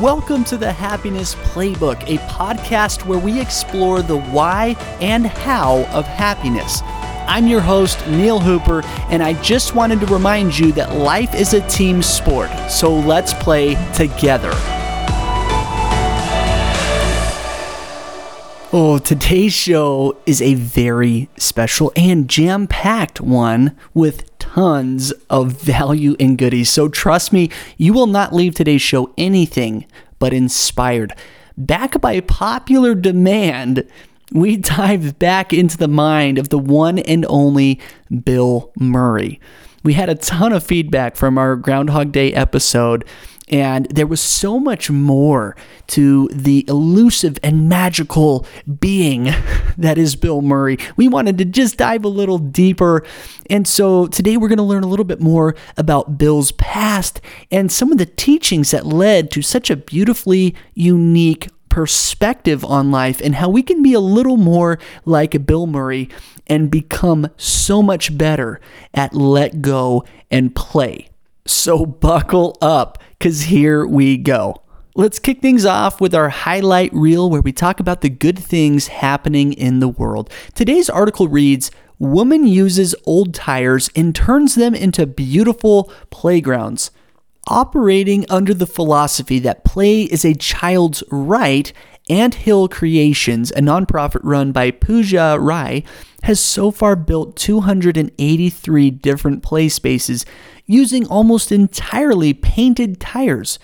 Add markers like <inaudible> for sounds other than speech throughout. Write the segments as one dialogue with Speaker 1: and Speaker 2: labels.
Speaker 1: Welcome to the Happiness Playbook, a podcast where we explore the why and how of happiness. I'm your host, Neil Hooper, and I just wanted to remind you that life is a team sport, so let's play together. Oh, today's show is a very special and jam packed one with tons of value and goodies. So trust me, you will not leave today's show anything but inspired. Back by popular demand, we dive back into the mind of the one and only Bill Murray. We had a ton of feedback from our Groundhog Day episode and there was so much more to the elusive and magical being <laughs> that is Bill Murray. We wanted to just dive a little deeper. And so today we're going to learn a little bit more about Bill's past and some of the teachings that led to such a beautifully unique perspective on life and how we can be a little more like Bill Murray and become so much better at let go and play. So buckle up because here we go. Let's kick things off with our highlight reel where we talk about the good things happening in the world. Today's article reads Woman uses old tires and turns them into beautiful playgrounds. Operating under the philosophy that play is a child's right, Ant Hill Creations, a nonprofit run by Pooja Rai, has so far built 283 different play spaces using almost entirely painted tires.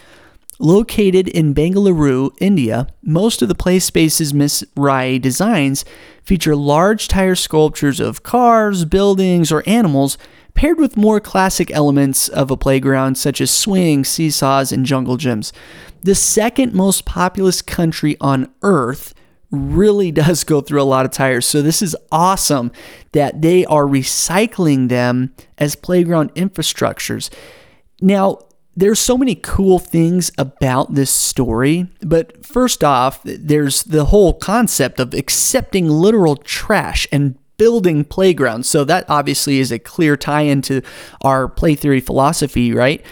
Speaker 1: Located in Bengaluru, India, most of the play spaces Miss Rai designs feature large tire sculptures of cars, buildings, or animals paired with more classic elements of a playground such as swings, seesaws, and jungle gyms. The second most populous country on earth really <laughs> does go through a lot of tires. So this is awesome that they are recycling them as playground infrastructures. Now, there's so many cool things about this story, but first off, there's the whole concept of accepting literal trash and building playgrounds. So that obviously is a clear tie into our play theory philosophy, right?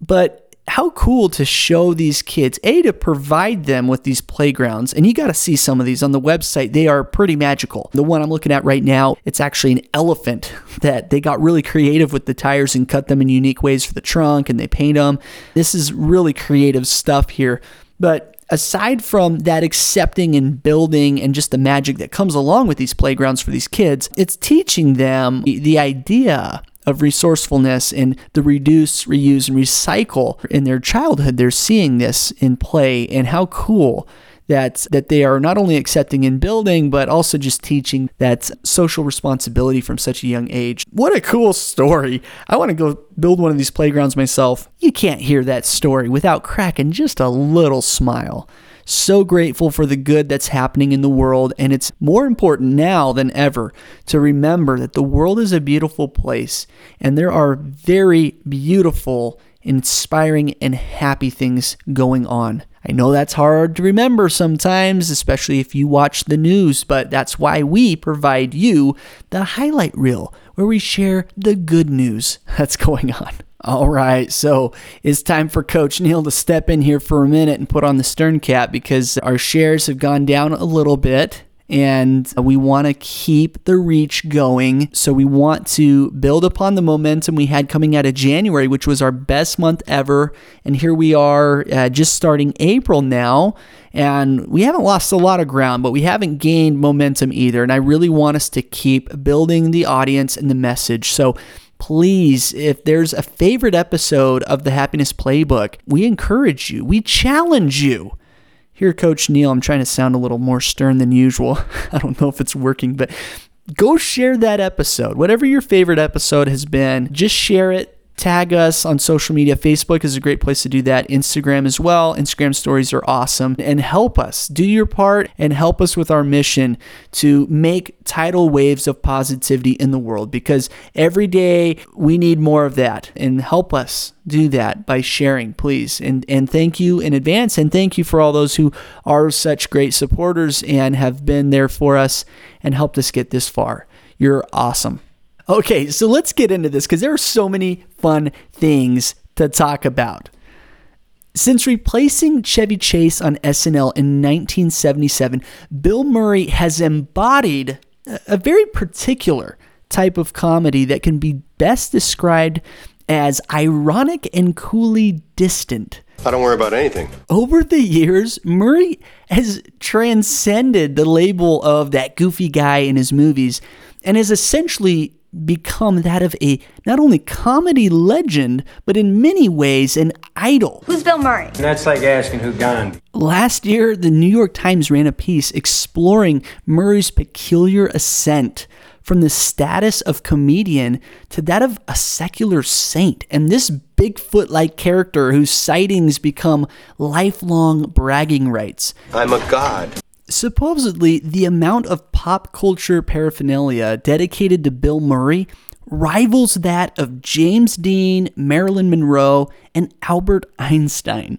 Speaker 1: But how cool to show these kids, A, to provide them with these playgrounds. And you got to see some of these on the website. They are pretty magical. The one I'm looking at right now, it's actually an elephant <laughs> that they got really creative with the tires and cut them in unique ways for the trunk and they paint them. This is really creative stuff here. But aside from that accepting and building and just the magic that comes along with these playgrounds for these kids, it's teaching them the idea of resourcefulness and the reduce, reuse, and recycle in their childhood. They're seeing this in play, and how cool that that they are not only accepting in building but also just teaching that social responsibility from such a young age. What a cool story. I want to go build one of these playgrounds myself. You can't hear that story without cracking just a little smile. So grateful for the good that's happening in the world, and it's more important now than ever to remember that the world is a beautiful place, and there are very beautiful, inspiring, and happy things going on. I know that's hard to remember sometimes, especially if you watch the news, but that's why we provide you the highlight reel where we share the good news <laughs> that's going on. All right, so it's time for Coach Neil to step in here for a minute and put on the stern cap because our shares have gone down a little bit and we want to keep the reach going. So we want to build upon the momentum we had coming out of January, which was our best month ever. And here we are uh, just starting April now. And we haven't lost a lot of ground, but we haven't gained momentum either. And I really want us to keep building the audience and the message. So please, if there's a favorite episode of the Happiness Playbook, we encourage you, we challenge you. Here, Coach Neil, I'm trying to sound a little more stern than usual. <laughs> I don't know if it's working, but go share that episode. Whatever your favorite episode has been, just share it tag us on social media. Facebook is a great place to do that. Instagram as well. Instagram stories are awesome. And help us do your part and help us with our mission to make tidal waves of positivity in the world because every day we need more of that. And help us do that by sharing, please. And and thank you in advance and thank you for all those who are such great supporters and have been there for us and helped us get this far. You're awesome. Okay, so let's get into this because there are so many fun things to talk about. Since replacing Chevy Chase on SNL in 1977, Bill Murray has embodied a very particular type of comedy that can be best described as ironic and coolly distant.
Speaker 2: I don't worry about anything.
Speaker 1: Over the years, Murray has transcended the label of that goofy guy in his movies and has essentially become that of a not only comedy legend, but in many ways an idol.
Speaker 3: Who's Bill Murray?
Speaker 4: And That's like asking who Gandhi.
Speaker 1: Last year, the New York Times ran a piece exploring Murray's peculiar ascent from the status of comedian to that of a secular saint. And this Bigfoot like character whose sightings become lifelong bragging rights.
Speaker 2: I'm a god.
Speaker 1: Supposedly, the amount of pop culture paraphernalia dedicated to Bill Murray rivals that of James Dean, Marilyn Monroe, and Albert Einstein.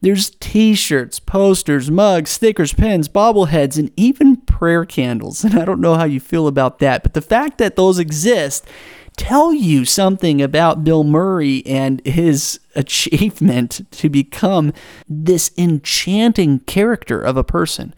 Speaker 1: There's t shirts, posters, mugs, stickers, pens, bobbleheads, and even prayer candles. And I don't know how you feel about that, but the fact that those exist tell you something about Bill Murray and his achievement to become this enchanting character of a person.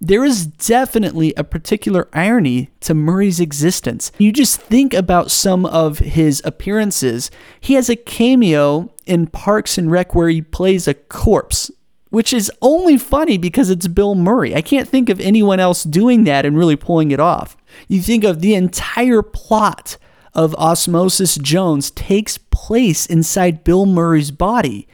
Speaker 1: There is definitely a particular irony to Murray's existence. You just think about some of his appearances. He has a cameo in Parks and Rec where he plays a corpse, which is only funny because it's Bill Murray. I can't think of anyone else doing that and really pulling it off. You think of the entire plot of Osmosis Jones takes place inside Bill Murray's body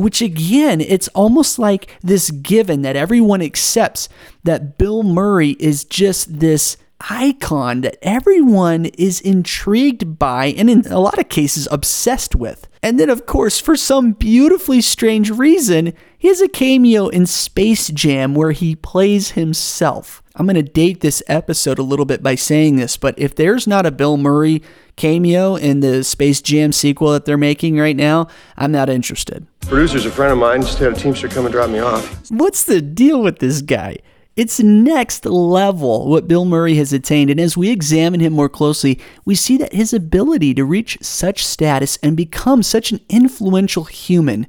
Speaker 1: which again, it's almost like this given that everyone accepts that Bill Murray is just this icon that everyone is intrigued by and in a lot of cases obsessed with. And then, of course, for some beautifully strange reason, he has a cameo in Space Jam where he plays himself. I'm going to date this episode a little bit by saying this, but if there's not a Bill Murray cameo in the Space Jam sequel that they're making right now, I'm not interested.
Speaker 2: Producer's a friend of mine, just had a Teamster come and drop me off.
Speaker 1: What's the deal with this guy? It's next level what Bill Murray has attained, and as we examine him more closely, we see that his ability to reach such status and become such an influential human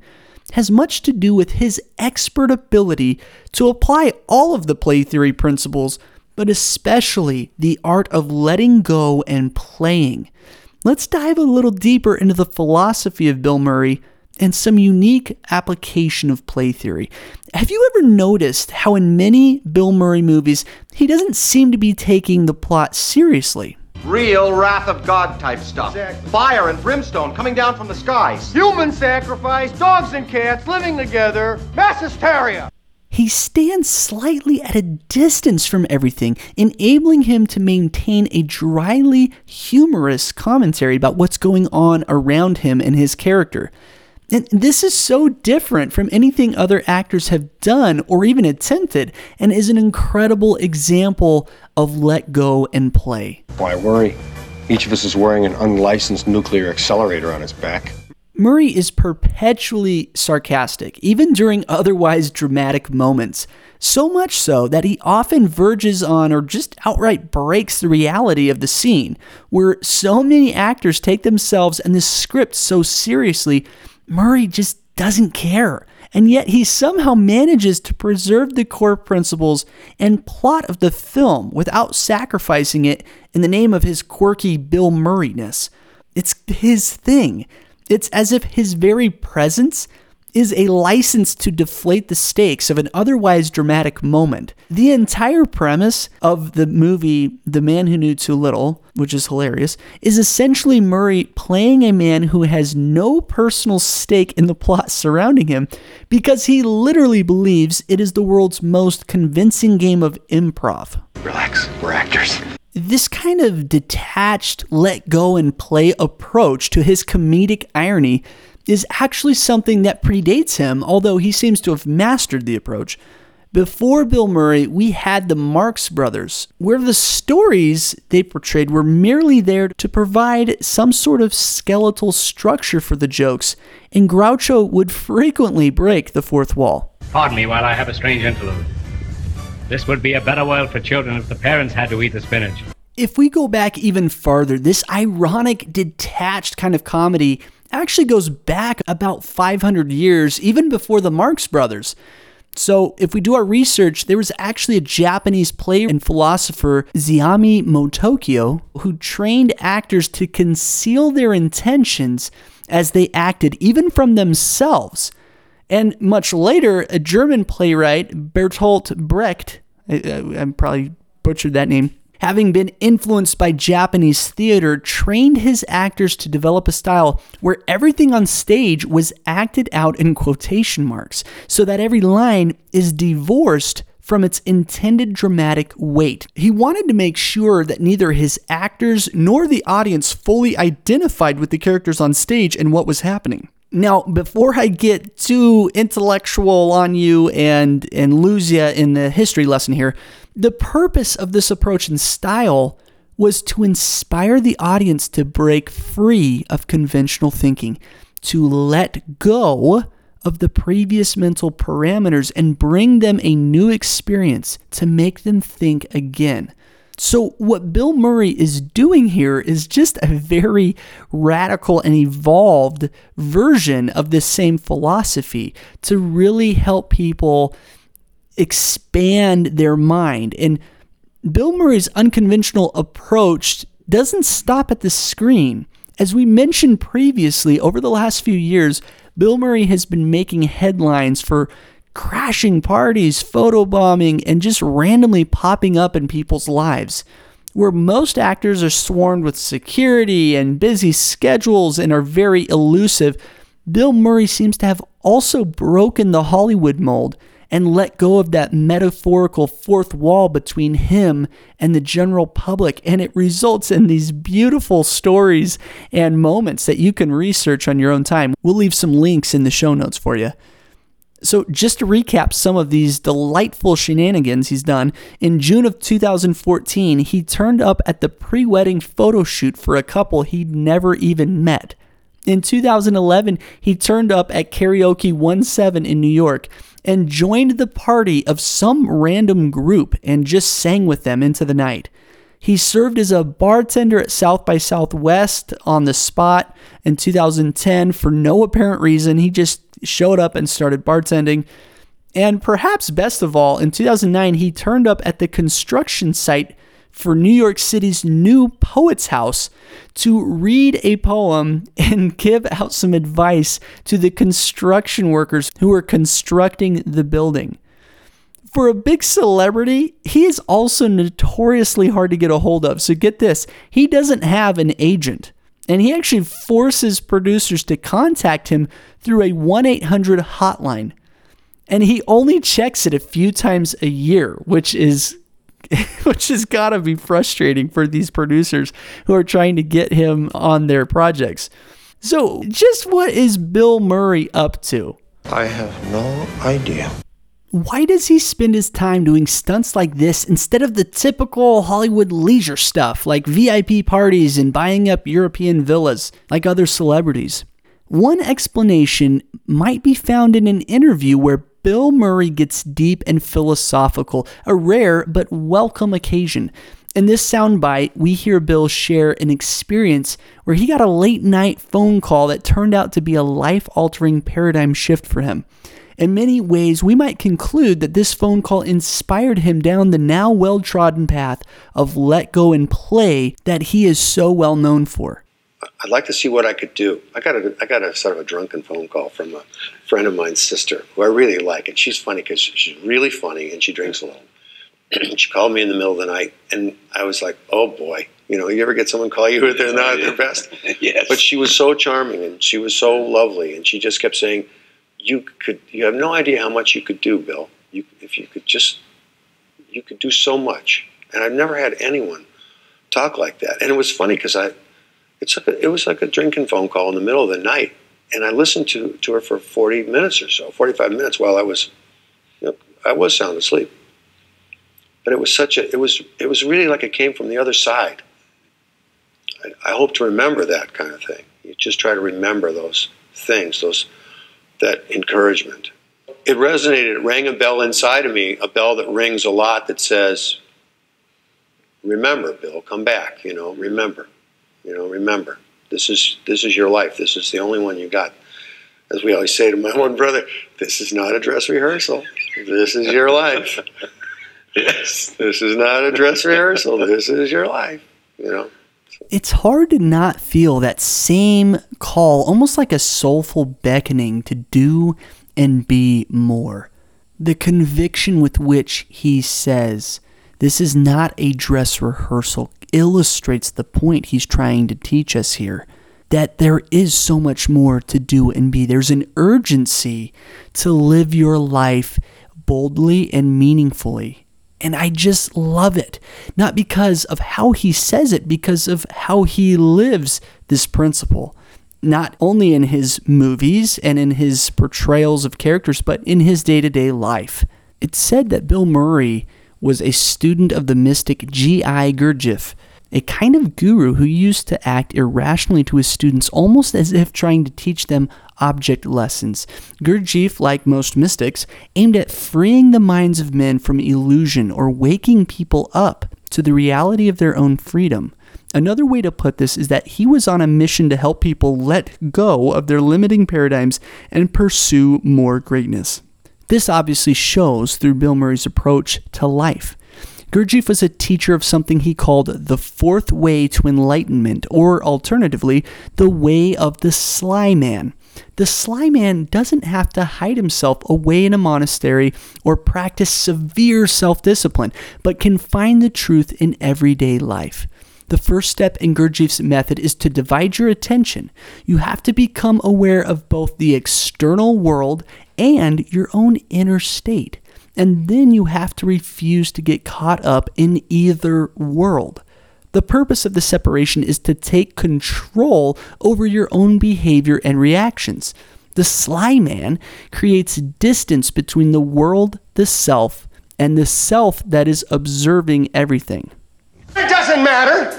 Speaker 1: has much to do with his expert ability to apply all of the play theory principles, but especially the art of letting go and playing. Let's dive a little deeper into the philosophy of Bill Murray and some unique application of play theory. Have you ever noticed how in many Bill Murray movies, he doesn't seem to be taking the plot seriously?
Speaker 5: Real wrath of God type stuff. Exactly. Fire and brimstone coming down from the skies.
Speaker 6: Human sacrifice, dogs and cats living together, mass hysteria.
Speaker 1: He stands slightly at a distance from everything, enabling him to maintain a dryly humorous commentary about what's going on around him and his character. And this is so different from anything other actors have done or even attempted, and is an incredible example of let go and play.
Speaker 2: Why worry? Each of us is wearing an unlicensed nuclear accelerator on his back.
Speaker 1: Murray is perpetually sarcastic, even during otherwise dramatic moments. So much so that he often verges on or just outright breaks the reality of the scene, where so many actors take themselves and the script so seriously Murray just doesn't care. And yet he somehow manages to preserve the core principles and plot of the film without sacrificing it in the name of his quirky Bill Murrayness. It's his thing. It's as if his very presence is a license to deflate the stakes of an otherwise dramatic moment. The entire premise of the movie The Man Who Knew Too Little, which is hilarious, is essentially Murray playing a man who has no personal stake in the plot surrounding him because he literally believes it is the world's most convincing game of improv.
Speaker 2: Relax, we're actors.
Speaker 1: This kind of detached, let go and play approach to his comedic irony is actually something that predates him, although he seems to have mastered the approach. Before Bill Murray, we had the Marx Brothers, where the stories they portrayed were merely there to provide some sort of skeletal structure for the jokes, and Groucho would frequently break the fourth wall.
Speaker 7: Pardon me while I have a strange interlude. This would be a better world for children if the parents had to eat the spinach.
Speaker 1: If we go back even farther, this ironic, detached kind of comedy actually goes back about 500 years, even before the Marx brothers. So, if we do our research, there was actually a Japanese player and philosopher, Zeami Motokiyo, who trained actors to conceal their intentions as they acted, even from themselves. And much later, a German playwright, Bertolt Brecht, I, I, probably butchered that name, having been influenced by Japanese theater, trained his actors to develop a style where everything on stage was acted out in quotation marks, so that every line is divorced from its intended dramatic weight. He wanted to make sure that neither his actors nor the audience fully identified with the characters on stage and what was happening. Now, before I get too intellectual on you and and lose you in the history lesson here, the purpose of this approach and style was to inspire the audience to break free of conventional thinking, to let go of the previous mental parameters and bring them a new experience to make them think again. So, what Bill Murray is doing here is just a very radical and evolved version of this same philosophy to really help people expand their mind. And Bill Murray's unconventional approach doesn't stop at the screen. As we mentioned previously, over the last few years, Bill Murray has been making headlines for crashing parties, photobombing, and just randomly popping up in people's lives. Where most actors are swarmed with security and busy schedules and are very elusive, Bill Murray seems to have also broken the Hollywood mold and let go of that metaphorical fourth wall between him and the general public. And it results in these beautiful stories and moments that you can research on your own time. We'll leave some links in the show notes for you. So, just to recap some of these delightful shenanigans he's done, in June of 2014, he turned up at the pre wedding photo shoot for a couple he'd never even met. In 2011, he turned up at Karaoke 17 in New York and joined the party of some random group and just sang with them into the night. He served as a bartender at South by Southwest on the spot in 2010 for no apparent reason. He just showed up and started bartending. And perhaps best of all, in 2009, he turned up at the construction site for New York City's new Poets House to read a poem <laughs> and give out some advice to the construction workers who were constructing the building. For a big celebrity, he is also notoriously hard to get a hold of. So get this he doesn't have an agent. And he actually forces producers to contact him through a 1 800 hotline. And he only checks it a few times a year, which is <laughs> which has got to be frustrating for these producers who are trying to get him on their projects. So, just what is Bill Murray up to?
Speaker 2: I have no idea.
Speaker 1: Why does he spend his time doing stunts like this instead of the typical Hollywood leisure stuff like VIP parties and buying up European villas like other celebrities? One explanation might be found in an interview where Bill Murray gets deep and philosophical, a rare but welcome occasion. In this soundbite, we hear Bill share an experience where he got a late night phone call that turned out to be a life altering paradigm shift for him. In many ways, we might conclude that this phone call inspired him down the now well trodden path of let go and play that he is so well known for.
Speaker 3: I'd like to see what I could do. I got a, I got a sort of a drunken phone call from a friend of mine's sister who I really like, and she's funny because she's really funny and she drinks a lot. <clears throat> she called me in the middle of the night, and I was like, "Oh boy, you know, you ever get someone call you when they're not at their <laughs> best?"
Speaker 8: yes.
Speaker 3: But she was so charming and she was so lovely, and she just kept saying, "You could, you have no idea how much you could do, Bill. You, if you could just, you could do so much." And I've never had anyone talk like that, and it was funny because I it's like a, it was like a drinking phone call in the middle of the night, and I listened to to her for forty minutes or so, forty five minutes while I was, you know, I was sound asleep. But it was such a it was it was really like it came from the other side. I, I hope to remember that kind of thing. You just try to remember those things, those that encouragement. It resonated. It rang a bell inside of me, a bell that rings a lot that says, "Remember, Bill, come back." You know, remember. You know, remember. This is this is your life. This is the only one you got. As we always say to my <laughs> one brother, this is not a dress rehearsal. This is your life. <laughs> yes, this is not a dress rehearsal. This is your life. You know.
Speaker 1: It's hard to not feel that same call, almost like a soulful beckoning to do and be more. The conviction with which he says, This is not a dress rehearsal, illustrates the point he's trying to teach us here that there is so much more to do and be. There's an urgency to live your life boldly and meaningfully. And I just love it. Not because of how he says it, because of how he lives this principle. Not only in his movies and in his portrayals of characters, but in his day to day life. It's said that Bill Murray was a student of the mystic G.I. Gurdjieff, a kind of guru who used to act irrationally to his students almost as if trying to teach them object lessons. Gurdjieff, like most mystics, aimed at freeing the minds of men from illusion or waking people up to the reality of their own freedom. Another way to put this is that he was on a mission to help people let go of their limiting paradigms and pursue more greatness. This obviously shows through Bill Murray's approach to life. Gurdjieff was a teacher of something he called the fourth way to enlightenment, or alternatively, the way of the sly man. The sly man doesn't have to hide himself away in a monastery or practice severe self discipline, but can find the truth in everyday life. The first step in Gurdjieff's method is to divide your attention. You have to become aware of both the external world and your own inner state and then you have to refuse to get caught up in either world. The purpose of the separation is to take control over your own behavior and reactions. The sly man creates distance between the world, the self, and the self that is observing everything.
Speaker 6: It doesn't matter.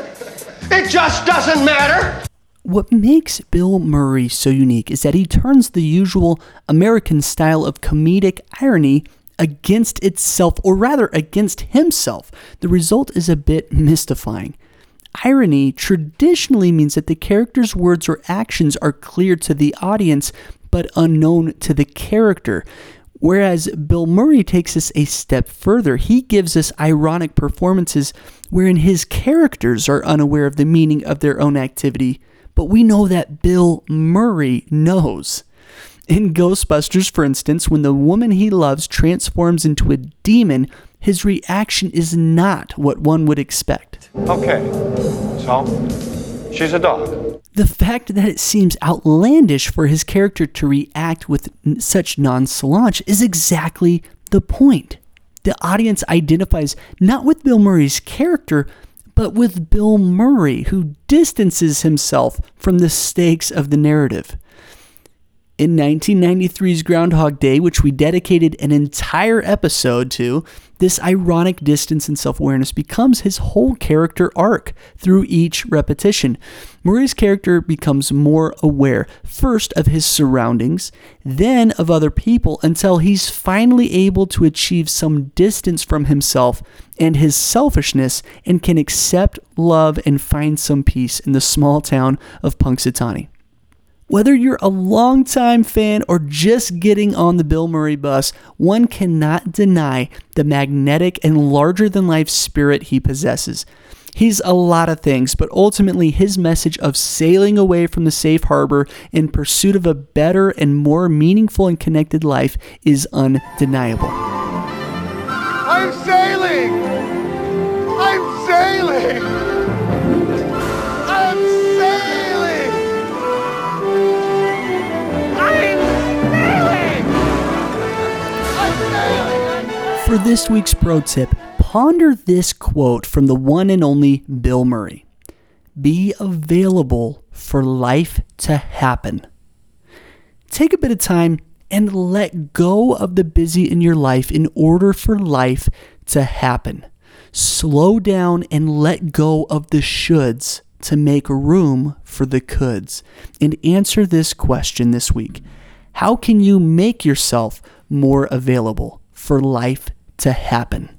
Speaker 6: It just doesn't matter.
Speaker 1: What makes Bill Murray so unique is that he turns the usual American style of comedic irony against itself, or rather against himself. The result is a bit mystifying. Irony traditionally means that the character's words or actions are clear to the audience but unknown to the character. Whereas Bill Murray takes us a step further. He gives us ironic performances wherein his characters are unaware of the meaning of their own activity, but we know that Bill Murray knows. In Ghostbusters, for instance, when the woman he loves transforms into a demon, his reaction is not what one would expect.
Speaker 6: Okay, so she's a dog.
Speaker 1: The fact that it seems outlandish for his character to react with such nonchalance is exactly the point. The audience identifies not with Bill Murray's character, but with Bill Murray, who distances himself from the stakes of the narrative. In 1993's Groundhog Day, which we dedicated an entire episode to, this ironic distance and self awareness becomes his whole character arc through each repetition. Murray's character becomes more aware, first of his surroundings, then of other people, until he's finally able to achieve some distance from himself and his selfishness and can accept, love, and find some peace in the small town of Punxsutawney. Whether you're a longtime fan or just getting on the Bill Murray bus, one cannot deny the magnetic and larger than life spirit he possesses. He's a lot of things, but ultimately, his message of sailing away from the safe harbor in pursuit of a better and more meaningful and connected life is undeniable.
Speaker 6: I'm sailing! I'm sailing!
Speaker 1: For this week's pro tip, ponder this quote from the one and only Bill Murray Be available for life to happen. Take a bit of time and let go of the busy in your life in order for life to happen. Slow down and let go of the shoulds to make room for the coulds. And answer this question this week How can you make yourself more available for life to happen.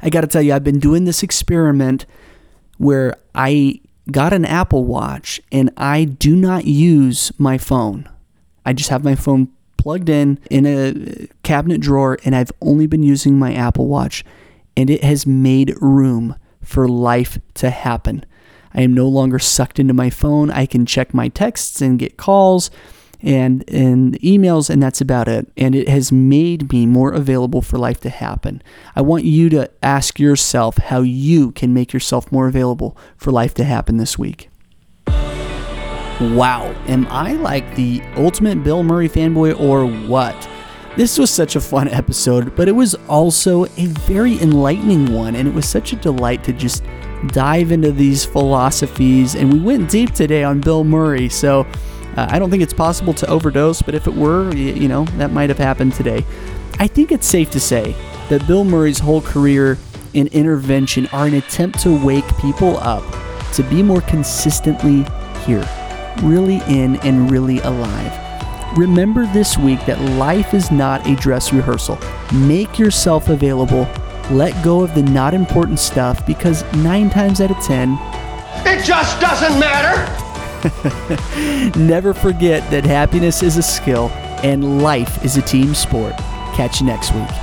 Speaker 1: I got to tell you, I've been doing this experiment where I got an Apple Watch and I do not use my phone. I just have my phone plugged in in a cabinet drawer and I've only been using my Apple Watch and it has made room for life to happen. I am no longer sucked into my phone. I can check my texts and get calls and and emails and that's about it. And it has made me more available for life to happen. I want you to ask yourself how you can make yourself more available for life to happen this week. Wow. Am i like the ultimate bill murray fanboy or what? This was such a fun episode but it was also a very enlightening one and it was such a delight to just dive into these philosophies. And we went deep today on bill murray so uh, I don't think it's possible to overdose, but if it were, you know, that might have happened today. I think it's safe to say that Bill Murray's whole career and intervention are an attempt to wake people up to be more consistently here, really in and really alive. Remember this week that life is not a dress rehearsal. Make yourself available. Let go of the not important stuff because nine times out of ten,
Speaker 6: it just doesn't matter. <laughs>
Speaker 1: Never forget that happiness is a skill and life is a team sport. Catch you next week.